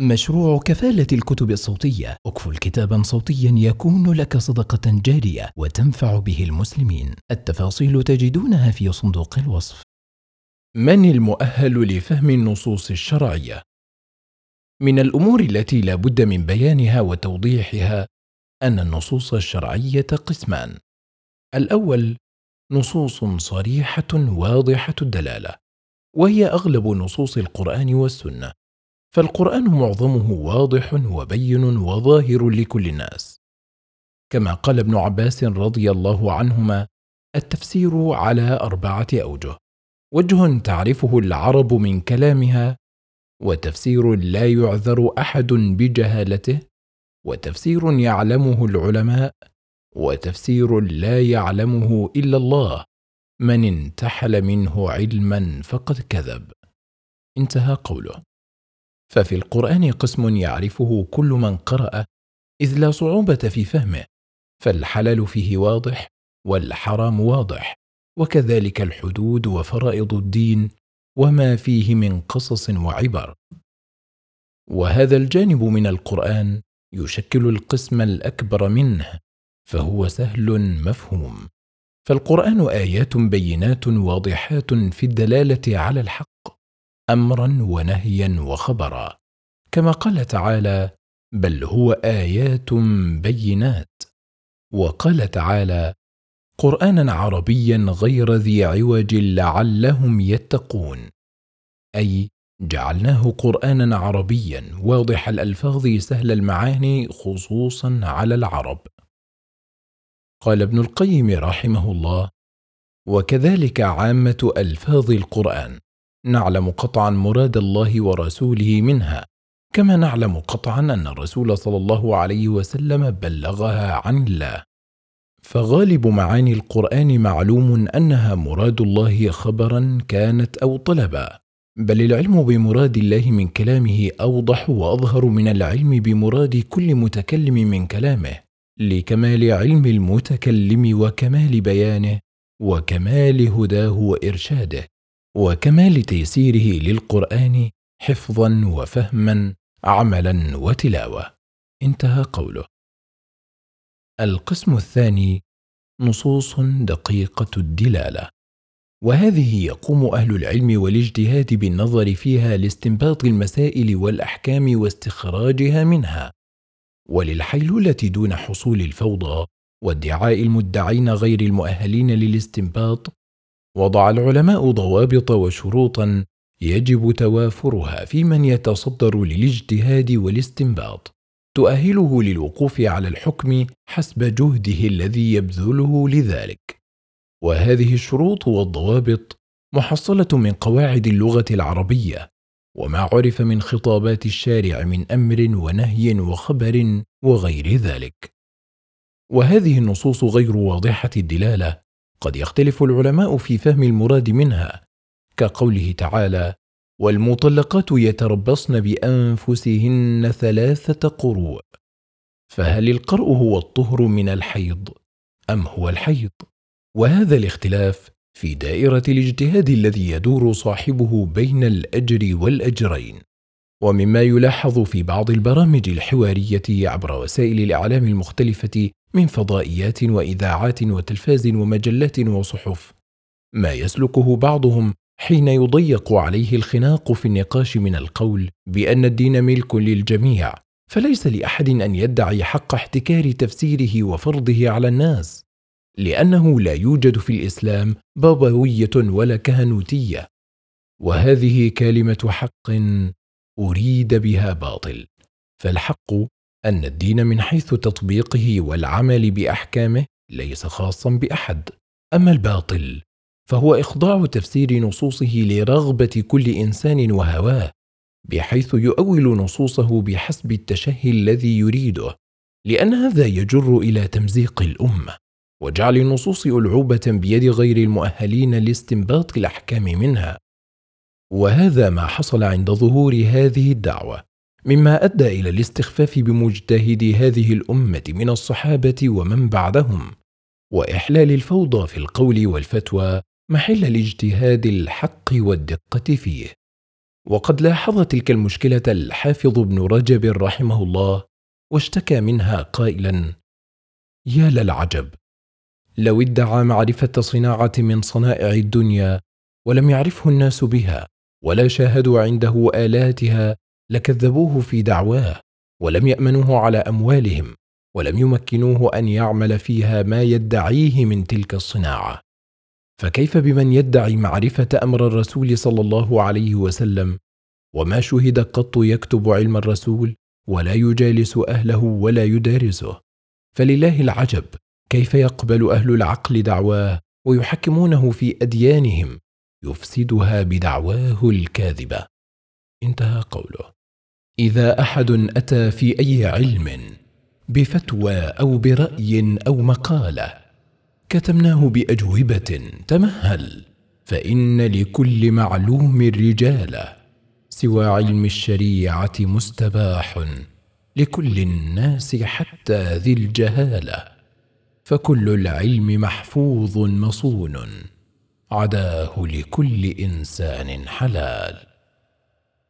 مشروع كفالة الكتب الصوتية. اكفل كتابا صوتيا يكون لك صدقة جارية وتنفع به المسلمين. التفاصيل تجدونها في صندوق الوصف. من المؤهل لفهم النصوص الشرعية؟ من الأمور التي لا بد من بيانها وتوضيحها أن النصوص الشرعية قسمان. الأول نصوص صريحة واضحة الدلالة وهي أغلب نصوص القرآن والسنة. فالقرآن معظمه واضح وبين وظاهر لكل الناس. كما قال ابن عباس رضي الله عنهما التفسير على أربعة أوجه. وجه تعرفه العرب من كلامها وتفسير لا يعذر أحد بجهالته وتفسير يعلمه العلماء وتفسير لا يعلمه إلا الله. من انتحل منه علما فقد كذب. انتهى قوله. ففي القرآن قسم يعرفه كل من قرأ إذ لا صعوبة في فهمه فالحلال فيه واضح والحرام واضح وكذلك الحدود وفرائض الدين وما فيه من قصص وعبر. وهذا الجانب من القرآن يشكل القسم الأكبر منه فهو سهل مفهوم. فالقرآن آيات بينات واضحات في الدلالة على الحق. أمرا ونهيا وخبرا. كما قال تعالى بل هو آيات بينات وقال تعالى قرآنا عربيا غير ذي عوج لعلهم يتقون أي جعلناه قرآنا عربيا. واضح الألفاظ سهل المعاني خصوصا على العرب. قال ابن القيم رحمه الله وكذلك عامة ألفاظ القرآن نعلم قطعا مراد الله ورسوله منها كما نعلم قطعا أن الرسول صلى الله عليه وسلم بلغها عن الله. فغالب معاني القرآن معلوم أنها مراد الله خبرا كانت أو طلبا بل العلم بمراد الله من كلامه أوضح وأظهر من العلم بمراد كل متكلم من كلامه لكمال علم المتكلم وكمال بيانه وكمال هداه وإرشاده. وكمال تيسيره للقرآن حفظا وفهما عملا وتلاوة. انتهى قوله. القسم الثاني نصوص دقيقة الدلالة. وهذه يقوم أهل العلم والاجتهاد بالنظر فيها لاستنباط المسائل والأحكام واستخراجها منها. وللحيلولة دون حصول الفوضى وادعاء المدعين غير المؤهلين للاستنباط وضع العلماء ضوابط وشروطا يجب توافرها في من يتصدر للاجتهاد والاستنباط تؤهله للوقوف على الحكم حسب جهده الذي يبذله لذلك. وهذه الشروط والضوابط محصلة من قواعد اللغة العربية وما عرف من خطابات الشارع من أمر ونهي وخبر وغير ذلك. وهذه النصوص غير واضحة الدلالة قد يختلف العلماء في فهم المراد منها. كقوله تعالى والمطلقات يتربصن بأنفسهن ثلاثة قروء فهل القرء هو الطهر من الحيض أم هو الحيض؟ وهذا الاختلاف في دائرة الاجتهاد الذي يدور صاحبه بين الأجر والأجرين. ومما يلاحظ في بعض البرامج الحوارية عبر وسائل الإعلام المختلفة من فضائيات وإذاعات وتلفاز ومجلات وصحف. ما يسلكه بعضهم حين يضيق عليه الخناق في النقاش من القول بأن الدين ملك للجميع فليس لأحد أن يدعي حق احتكار تفسيره وفرضه على الناس لأنه لا يوجد في الإسلام بابوية ولا كهنوتية. وهذه كلمة حق أريد بها باطل فالحق أن الدين من حيث تطبيقه والعمل بأحكامه ليس خاصا بأحد أما الباطل فهو إخضاع تفسير نصوصه لرغبة كل إنسان وهواه بحيث يؤول نصوصه بحسب التشهي الذي يريده لأن هذا يجر إلى تمزيق الأمة. وجعل النصوص ألعوبة بيد غير المؤهلين لاستنباط الأحكام منها. وهذا ما حصل عند ظهور هذه الدعوة. مما أدى إلى الاستخفاف بمجتهدي هذه الأمة من الصحابة ومن بعدهم وإحلال الفوضى في القول والفتوى محل الاجتهاد الحق والدقة فيه. وقد لاحظ تلك المشكلة الحافظ ابن رجب رحمه الله واشتكى منها قائلا يا للعجب لو ادعى معرفة صناعة من صنائع الدنيا ولم يعرفه الناس بها ولا شاهدوا عنده آلاتها لكذبوه في دعواه ولم يأمنوه على أموالهم ولم يمكنوه أن يعمل فيها ما يدعيه من تلك الصناعة. فكيف بمن يدعي معرفة أمر الرسول صلى الله عليه وسلم؟ وما شهد قط يكتب علم الرسول ولا يجالس أهله ولا يدارسه فلله العجب كيف يقبل أهل العقل دعواه ويحكمونه في أديانهم؟ يفسدها بدعواه الكاذبة. انتهى قوله. إذا أحد أتى في أي علم بفتوى أو برأي أو مقالة كتمناه بأجوبة تمهل فإن لكل معلوم رجاله سوى علم الشريعة مستباح لكل الناس حتى ذي الجهاله فكل العلم محفوظ مصون عداه لكل إنسان حلال.